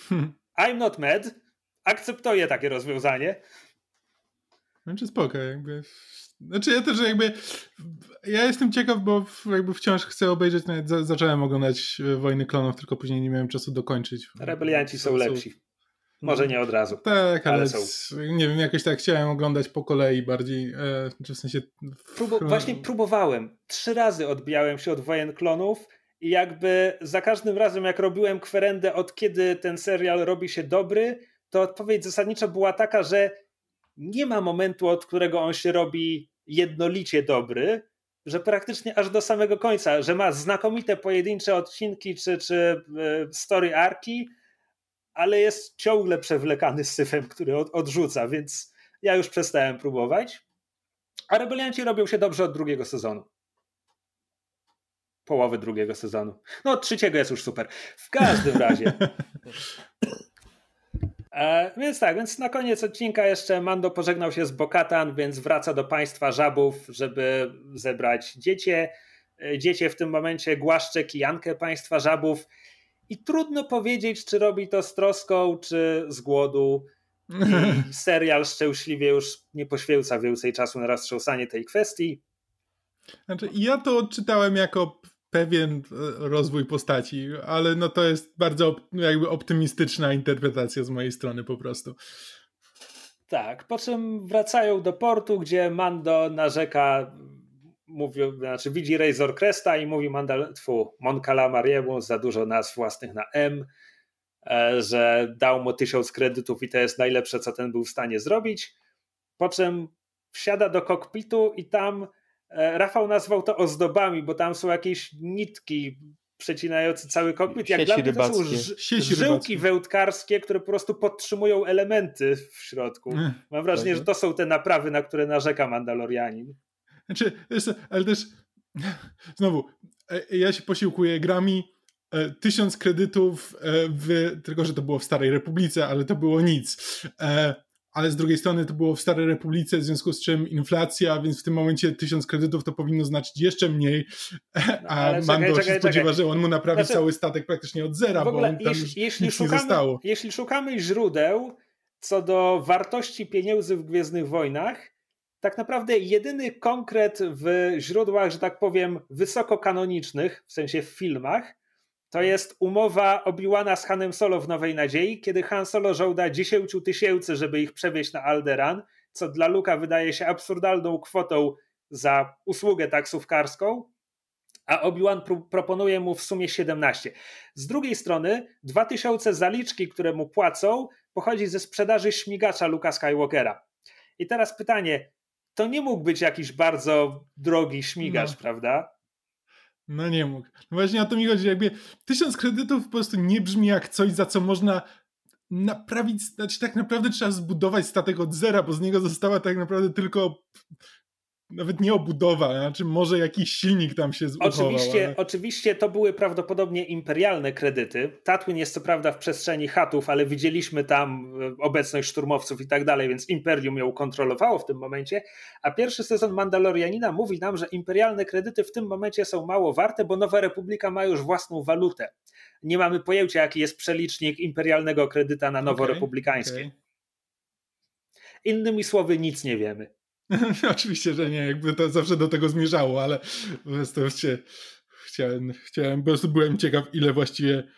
Hmm. I'm not mad. Akceptuję takie rozwiązanie.
Znaczy spoko, jakby. Znaczy ja też jakby. Ja jestem ciekaw, bo jakby wciąż chcę obejrzeć. Nawet zacząłem oglądać Wojny Klonów, tylko później nie miałem czasu dokończyć.
Rebelianci są lepsi. Może nie od razu.
Tak, ale, ale są. nie wiem, jakoś tak chciałem oglądać po kolei bardziej, e, czy w sensie...
Próbu właśnie próbowałem. Trzy razy odbijałem się od Wojen Klonów i jakby za każdym razem, jak robiłem kwerendę, od kiedy ten serial robi się dobry, to odpowiedź zasadnicza była taka, że nie ma momentu, od którego on się robi jednolicie dobry, że praktycznie aż do samego końca, że ma znakomite pojedyncze odcinki czy, czy e, story arki, ale jest ciągle przewlekany z syfem, który od, odrzuca, więc ja już przestałem próbować. A rebelianci robią się dobrze od drugiego sezonu. Połowy drugiego sezonu. No, od trzeciego jest już super. W każdym razie. [laughs] E, więc tak, więc na koniec odcinka jeszcze Mando pożegnał się z Bokatan, więc wraca do państwa żabów, żeby zebrać dziecię. E, dziecię w tym momencie głaszcze kijankę państwa żabów i trudno powiedzieć, czy robi to z troską, czy z głodu. I [laughs] serial szczęśliwie już nie poświęca więcej czasu na roztrząsanie tej kwestii.
Znaczy, ja to odczytałem jako pewien e, rozwój postaci, ale no to jest bardzo jakby optymistyczna interpretacja z mojej strony po prostu.
Tak, po czym wracają do portu, gdzie Mando narzeka, mówi, znaczy widzi Razor Cresta i mówi Mandal, tfu, Mon Calamariemu za dużo nazw własnych na M, e, że dał mu tysiąc kredytów i to jest najlepsze, co ten był w stanie zrobić. Po czym wsiada do kokpitu i tam E, Rafał nazwał to ozdobami, bo tam są jakieś nitki przecinające cały kokpit. Jak
Sieci
dla mnie to są
Sieci
żyłki
rybackie.
wełtkarskie, które po prostu podtrzymują elementy w środku. Mam wrażenie, że to są te naprawy, na które narzeka Mandalorianin.
Znaczy, ale też znowu, e, ja się posiłkuję grami, e, tysiąc kredytów, w, tylko że to było w Starej Republice, ale to było nic. Ale z drugiej strony to było w Starej Republice, w związku z czym inflacja, więc w tym momencie tysiąc kredytów to powinno znaczyć jeszcze mniej, a
No,
Mando
czekaj,
się spodziewa,
czekaj.
że on mu naprawi
Znaczy,
cały statek praktycznie od zera,
ogóle,
bo tam
jeśli, jeśli,
nic nie
szukamy,
zostało.
jeśli szukamy źródeł co do wartości pieniędzy w Gwiezdnych Wojnach, tak naprawdę jedyny konkret w źródłach, że tak powiem, wysokokanonicznych, w sensie w filmach, to jest umowa Obi-Wana z Hanem Solo w Nowej Nadziei, kiedy Han Solo żąda 10 tysięcy, żeby ich przewieźć na Alderan, co dla Luka wydaje się absurdalną kwotą za usługę taksówkarską, a Obi-Wan pr- proponuje mu w sumie 17. Z drugiej strony 2000 zaliczki, które mu płacą, pochodzi ze sprzedaży śmigacza Luka Skywalkera. I teraz pytanie, to nie mógł być jakiś bardzo drogi śmigacz,
No.
prawda?
No nie mógł. No właśnie o to mi chodzi, jakby tysiąc kredytów po prostu nie brzmi jak coś, za co można naprawić, znaczy tak naprawdę trzeba zbudować statek od zera, bo z niego została tak naprawdę tylko nawet nie obudowa, znaczy może jakiś silnik tam się uchował.
Oczywiście,
ale...
oczywiście to były prawdopodobnie imperialne kredyty. Tatwin jest co prawda w przestrzeni chatów, ale widzieliśmy tam e, obecność szturmowców i tak dalej, więc Imperium ją kontrolowało w tym momencie. A pierwszy sezon Mandalorianina mówi nam, że imperialne kredyty w tym momencie są mało warte, bo Nowa Republika ma już własną walutę. Nie mamy pojęcia, jaki jest przelicznik imperialnego kredyta na noworepublikańskie.
Okej,
Innymi słowy, nic nie wiemy. [laughs]
Oczywiście, że nie, jakby to zawsze do tego zmierzało, ale po prostu chciałem, chciałem, po prostu byłem ciekaw, ile właściwie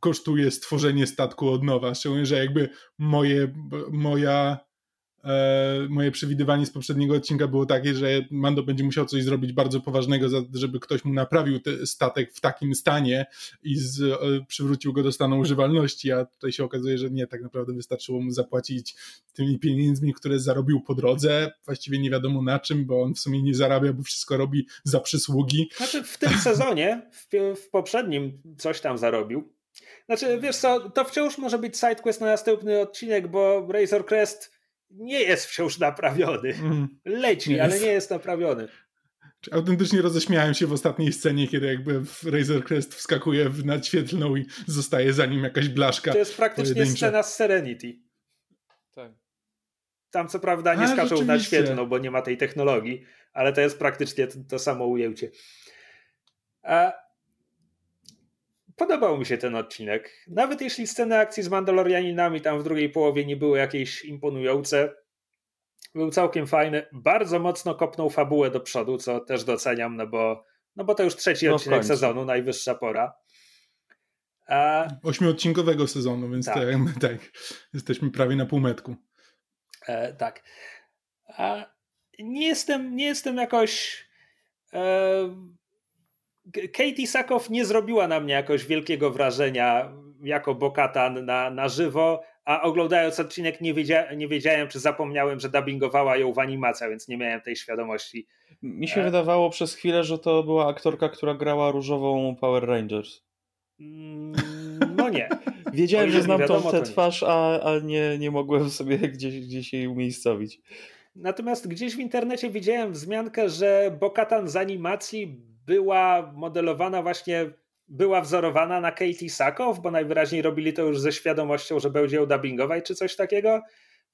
kosztuje stworzenie statku od nowa. Szczególnie, że jakby moje, moja, moje przewidywanie z poprzedniego odcinka było takie, że Mando będzie musiał coś zrobić bardzo poważnego, żeby ktoś mu naprawił statek w takim stanie i z, e, przywrócił go do stanu używalności, a tutaj się okazuje, że nie, tak naprawdę wystarczyło mu zapłacić tymi pieniędzmi, które zarobił po drodze, właściwie nie wiadomo na czym, bo on w sumie nie zarabia, bo wszystko robi za przysługi.
Znaczy w tym sezonie, w, w poprzednim coś tam zarobił. Znaczy wiesz co, to wciąż może być sidequest na następny odcinek, bo Razor Crest nie jest wciąż naprawiony.
Mm.
Leci,
Nie
ale
jest.
nie jest naprawiony.
Czy Autentycznie roześmiałem się w ostatniej scenie, kiedy jakby w Razor Crest wskakuje w nadświetlną i zostaje za nim jakaś blaszka.
To jest praktycznie
pojedyncza.
scena z Serenity.
Tak.
Tam co prawda nie
A,
skaczą na świetlną, bo nie ma tej technologii, ale to jest praktycznie to, to samo ujęcie. A podobał mi się ten odcinek. Nawet jeśli sceny akcji z Mandalorianinami tam w drugiej połowie nie były jakieś imponujące, był całkiem fajny. Bardzo mocno kopnął fabułę do przodu, co też doceniam, no bo, no bo to już trzeci
No
odcinek
końcu.
sezonu, najwyższa pora. A,
Ośmiodcinkowego sezonu, więc
Tak.
tak. [laughs] Tak, jesteśmy prawie na półmetku.
E, tak. A nie jestem, nie jestem jakoś. E, Katie Sakow nie zrobiła na mnie jakoś wielkiego wrażenia jako Bokatan na, na żywo, a oglądając odcinek nie, wiedzia, nie wiedziałem, czy zapomniałem, że dubbingowała ją w animacja, więc nie miałem tej świadomości.
Mi się
E.
wydawało przez chwilę, że to była aktorka, która grała różową Power Rangers.
Mm, no nie. [laughs]
Wiedziałem, że znam wiadomo, tą tę twarz, a, a nie, nie mogłem sobie [laughs] gdzieś, gdzieś jej umiejscowić.
Natomiast gdzieś w internecie widziałem wzmiankę, że Bokatan z animacji była modelowana właśnie, była wzorowana na Katie Sakow, bo najwyraźniej robili to już ze świadomością, że będzie ją dubbingować czy coś takiego.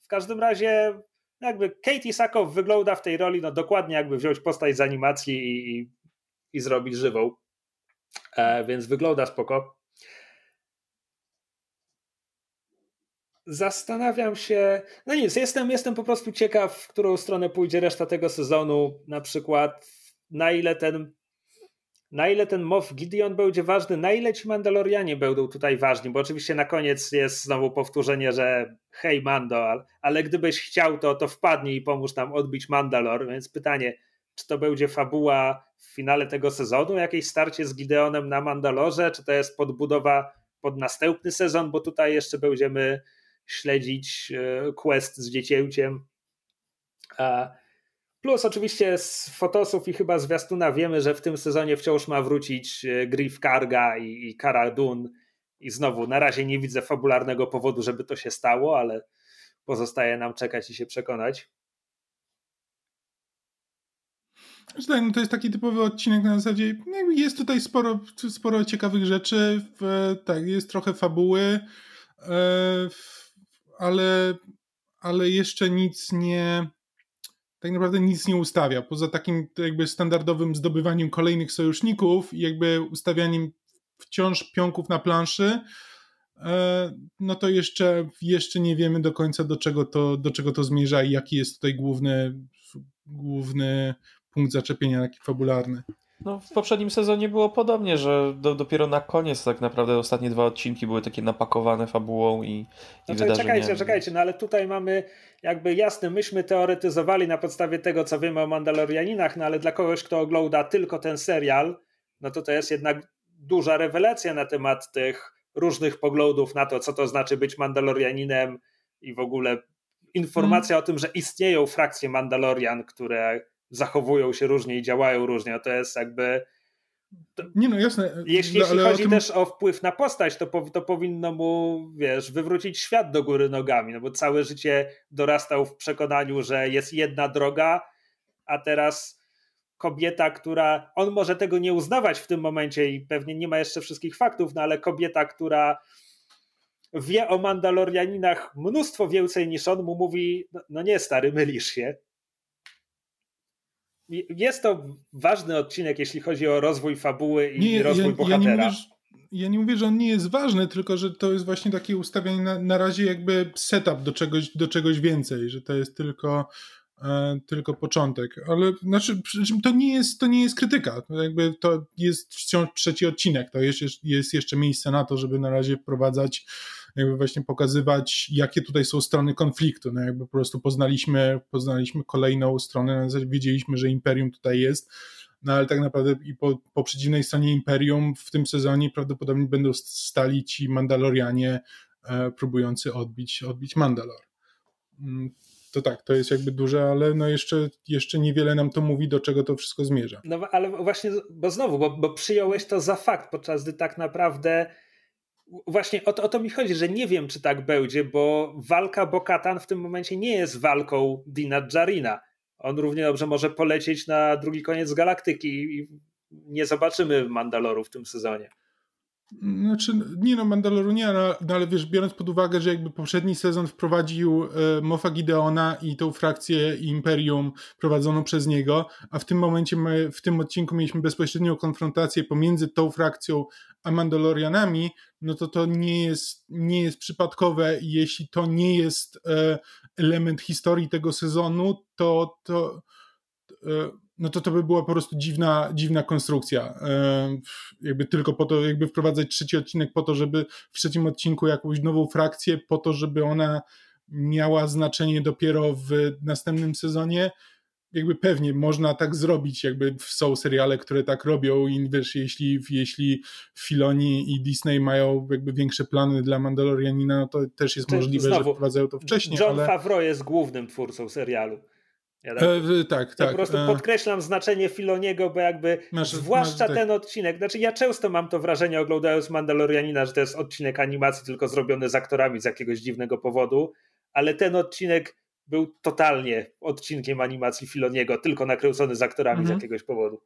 W każdym razie jakby Katie Sakow wygląda w tej roli no dokładnie jakby wziąć postać z animacji i, i, i zrobić żywą. E, więc wygląda spoko. Zastanawiam się. No nic, jestem, jestem po prostu ciekaw, w którą stronę pójdzie reszta tego sezonu. Na przykład, na ile ten. Na ile ten Moff Gideon będzie ważny, na ile ci Mandalorianie będą tutaj ważni, bo oczywiście na koniec jest znowu powtórzenie, że hej Mando, ale, gdybyś chciał, to, to wpadnij i pomóż nam odbić Mandalor, więc pytanie, czy to będzie fabuła w finale tego sezonu, jakieś starcie z Gideonem na Mandalorze, czy to jest podbudowa pod następny sezon, bo tutaj jeszcze będziemy śledzić e, quest z dziecięciem. Plus oczywiście z fotosów i chyba zwiastuna wiemy, że w tym sezonie wciąż ma wrócić e, Griff Karga i, i Cara Dune i znowu na razie nie widzę fabularnego powodu, żeby to się stało, ale pozostaje nam czekać i się przekonać.
Znaczy tak, no to jest taki typowy odcinek na zasadzie, jest tutaj sporo, sporo ciekawych rzeczy, tak, jest trochę fabuły, e, ale, ale jeszcze nic nie, tak naprawdę nic nie ustawia. Poza takim jakby standardowym zdobywaniem kolejnych sojuszników i jakby ustawianiem wciąż pionków na planszy, e, no to jeszcze, jeszcze nie wiemy do końca do czego, to, do czego to zmierza i jaki jest tutaj główny, główny punkt zaczepienia taki fabularny.
No, w poprzednim sezonie było podobnie, że do, dopiero na koniec tak naprawdę ostatnie dwa odcinki były takie napakowane fabułą i, i no, wydarzeniami.
Czekajcie, czekajcie, no ale tutaj mamy jakby jasne, myśmy teoretyzowali na podstawie tego, co wiemy o Mandalorianinach, no ale dla kogoś, kto ogląda tylko ten serial, no to to jest jednak duża rewelacja na temat tych różnych poglądów na to, co to znaczy być Mandalorianinem i w ogóle informacja hmm. o tym, że istnieją frakcje Mandalorian, które zachowują się różnie i działają różnie. To jest jakby.
To, nie no, jasne.
Jeśli, jeśli chodzi o tym... też o wpływ na postać, to, po, to powinno mu, wiesz, wywrócić świat do góry nogami, no bo całe życie dorastał w przekonaniu, że jest jedna droga, a teraz kobieta, która, on może tego nie uznawać w tym momencie i pewnie nie ma jeszcze wszystkich faktów, no ale kobieta, która wie o Mandalorianinach mnóstwo więcej niż on, mu mówi, no, no nie stary, mylisz się jest to ważny odcinek, jeśli chodzi o rozwój fabuły i nie, rozwój ja, bohatera. Ja nie, mówię,
ja nie mówię, że on nie jest ważny, tylko że to jest właśnie takie ustawienie na, na razie jakby setup do czegoś, do czegoś więcej, że to jest tylko e, tylko początek, ale znaczy to nie jest, to nie jest krytyka, to jakby to jest wciąż trzeci odcinek, to jest, jest jeszcze miejsce na to, żeby na razie wprowadzać jakby właśnie pokazywać, jakie tutaj są strony konfliktu. No jakby po prostu poznaliśmy, poznaliśmy kolejną stronę, wiedzieliśmy, że Imperium tutaj jest, no ale tak naprawdę i po, po przeciwnej stronie Imperium w tym sezonie prawdopodobnie będą stali ci Mandalorianie e, próbujący odbić, odbić Mandalor. Mm, to tak, to jest jakby duże, ale no jeszcze, jeszcze niewiele nam to mówi, do czego to wszystko zmierza.
No ale właśnie, bo znowu, bo, bo przyjąłeś to za fakt, podczas gdy tak naprawdę Właśnie o to, o to mi chodzi, że nie wiem, czy tak będzie, bo walka Bokatan w tym momencie nie jest walką Dina Jarina. On równie dobrze może polecieć na drugi koniec galaktyki i nie zobaczymy Mandaloru w tym sezonie.
Znaczy, nie no, Mandaloru nie, no, ale wiesz, biorąc pod uwagę, że jakby poprzedni sezon wprowadził e, Mofa Gideona i tą frakcję Imperium prowadzoną przez niego, a w tym momencie my, w tym odcinku mieliśmy bezpośrednią konfrontację pomiędzy tą frakcją a Mandalorianami, no to to nie jest, nie jest przypadkowe. I jeśli to nie jest e, element historii tego sezonu, to, to e, no to to by była po prostu dziwna, dziwna konstrukcja. E, jakby tylko po to, jakby wprowadzać trzeci odcinek po to, żeby w trzecim odcinku jakąś nową frakcję, po to, żeby ona miała znaczenie dopiero w następnym sezonie. Jakby pewnie można tak zrobić, jakby są seriale, które tak robią i wiesz, jeśli, jeśli Filoni i Disney mają jakby większe plany dla Mandalorianina, no to też jest możliwe, znowu, że wprowadzają to wcześniej.
John
ale...
Favreau jest głównym twórcą serialu. Ja
tak, e, tak, tak.
po prostu e... podkreślam znaczenie Filoniego, bo jakby masz, zwłaszcza masz, ten tak. odcinek, znaczy ja często mam to wrażenie oglądając Mandalorianina, że to jest odcinek animacji tylko zrobiony z aktorami z jakiegoś dziwnego powodu, ale ten odcinek był totalnie odcinkiem animacji Filoniego, tylko nakręcony z aktorami mhm. z jakiegoś powodu.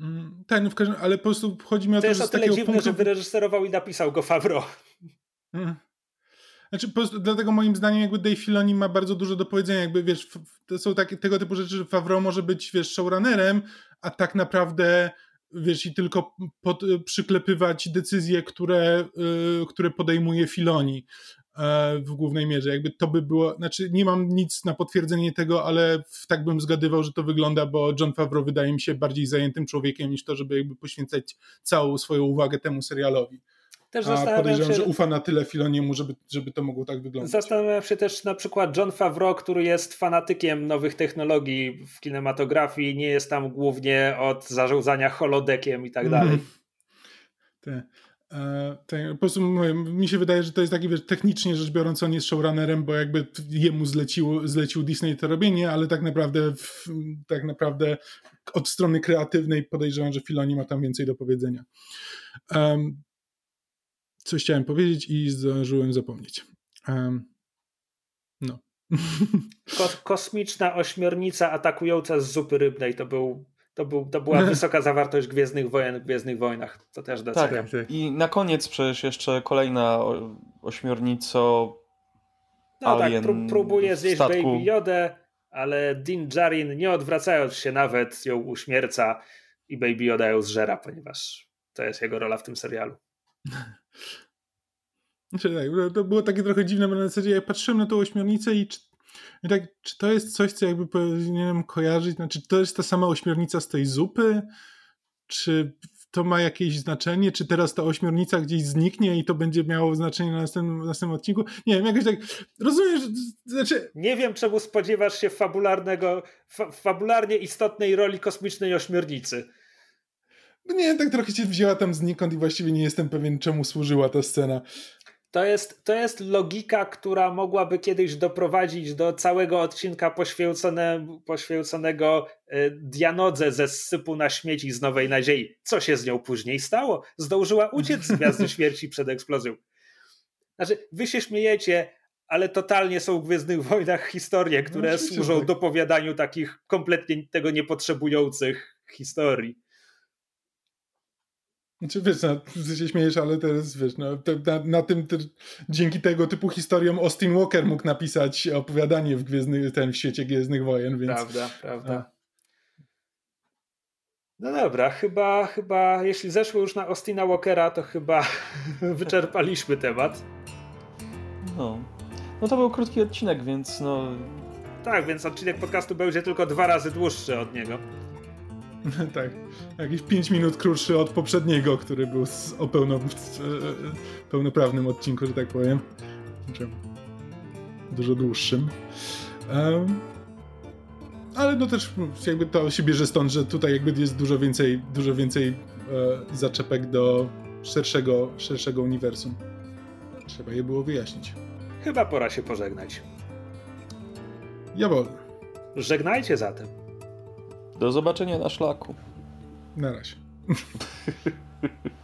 Mm, tak, no w każdym ale po prostu chodzi mi o to,
to jest o tyle dziwne, punktu... że wyreżyserował i napisał go Favreau.
Mhm. Znaczy, po prostu dlatego moim zdaniem jakby Dave Filoni ma bardzo dużo do powiedzenia, jakby wiesz, to są takie, tego typu rzeczy, że Favreau może być, wiesz, showrunnerem, a tak naprawdę wiesz, i tylko pod, przyklepywać decyzje, które, yy, które podejmuje Filoni yy, w głównej mierze. Jakby to by było, znaczy nie mam nic na potwierdzenie tego, ale tak bym zgadywał, że to wygląda, bo John Favreau wydaje mi się bardziej zajętym człowiekiem niż to, żeby jakby poświęcać całą swoją uwagę temu serialowi. Też A podejrzewam, się, że ufa na tyle Filoniemu, żeby, żeby to mogło tak wyglądać.
Zastanawiam się też na przykład John Favreau, który jest fanatykiem nowych technologii w kinematografii, nie jest tam głównie od zarządzania holodekiem i tak mhm. dalej.
Te, e, te, po prostu mi się wydaje, że to jest taki, wiesz, technicznie rzecz biorąc, on jest showrunnerem, bo jakby jemu zlecił, zlecił Disney to robienie, ale tak naprawdę, tak naprawdę od strony kreatywnej podejrzewam, że Filoni ma tam więcej do powiedzenia. Um, coś chciałem powiedzieć i zdążyłem zapomnieć. Um, no. [laughs]
Ko kosmiczna ośmiornica atakująca z zupy rybnej to był to, był, to była [laughs] wysoka zawartość Gwiezdnych Wojen w Gwiezdnych Wojnach. To też doceniam.
Tak, i na koniec przecież jeszcze kolejna ośmiornico
No tak, Alien tak, pró próbuje zjeść Baby Jodę, ale Din Djarin nie odwracając się nawet ją uśmierca i Baby Yoda ją zżera, ponieważ to jest jego rola w tym serialu. [laughs]
Znaczy, tak, to było takie trochę dziwne, bo na zasadzie ja patrzyłem na tą ośmiornicę i czy, i tak, czy to jest coś, co jakby powinienem kojarzyć? Znaczy, czy to jest ta sama ośmiornica z tej zupy? Czy to ma jakieś znaczenie? Czy teraz ta ośmiornica gdzieś zniknie i to będzie miało znaczenie na następnym, następnym odcinku? Nie wiem, jakoś tak, rozumiesz, znaczy...
Nie wiem, czemu spodziewasz się fabularnego, fa fabularnie istotnej roli kosmicznej ośmiornicy.
Nie, tak trochę się wzięła tam znikąd i właściwie nie jestem pewien, czemu służyła ta scena.
To jest, to jest logika, która mogłaby kiedyś doprowadzić do całego odcinka poświęcone, poświęconego y, Dianodze ze sypu na śmieci z Nowej Nadziei. Co się z nią później stało? Zdążyła uciec z Gwiazdy [laughs] Śmierci przed eksplozją. Znaczy, wy się śmiejecie, ale totalnie są w Gwiezdnych Wojnach historie, które no, służą tak. dopowiadaniu takich kompletnie tego niepotrzebujących historii.
Znaczy, wiesz, no, ty się śmiejesz, ale teraz, wiesz, no, na, na tym, te, dzięki tego typu historiom Austin Walker mógł napisać opowiadanie w, gwiezdny, ten, w świecie Gwiezdnych Wojen, więc...
Prawda, prawda. A. No dobra, chyba, chyba, jeśli zeszło już na Austina Walkera, to chyba [laughs] wyczerpaliśmy temat.
No. No to był krótki odcinek, więc no...
Tak, więc odcinek podcastu będzie tylko dwa razy dłuższy od niego. [laughs]
tak. Jakieś 5 minut krótszy od poprzedniego, który był o pełno, e, pełnoprawnym odcinku, że tak powiem. Znaczy, dużo dłuższym. Um, ale no też jakby to się bierze stąd, że tutaj jakby jest dużo więcej, dużo więcej e, zaczepek do szerszego, szerszego uniwersum. Trzeba je było wyjaśnić.
Chyba pora się pożegnać.
Jawol.
Żegnajcie zatem.
Do zobaczenia na szlaku.
Na razie. [laughs]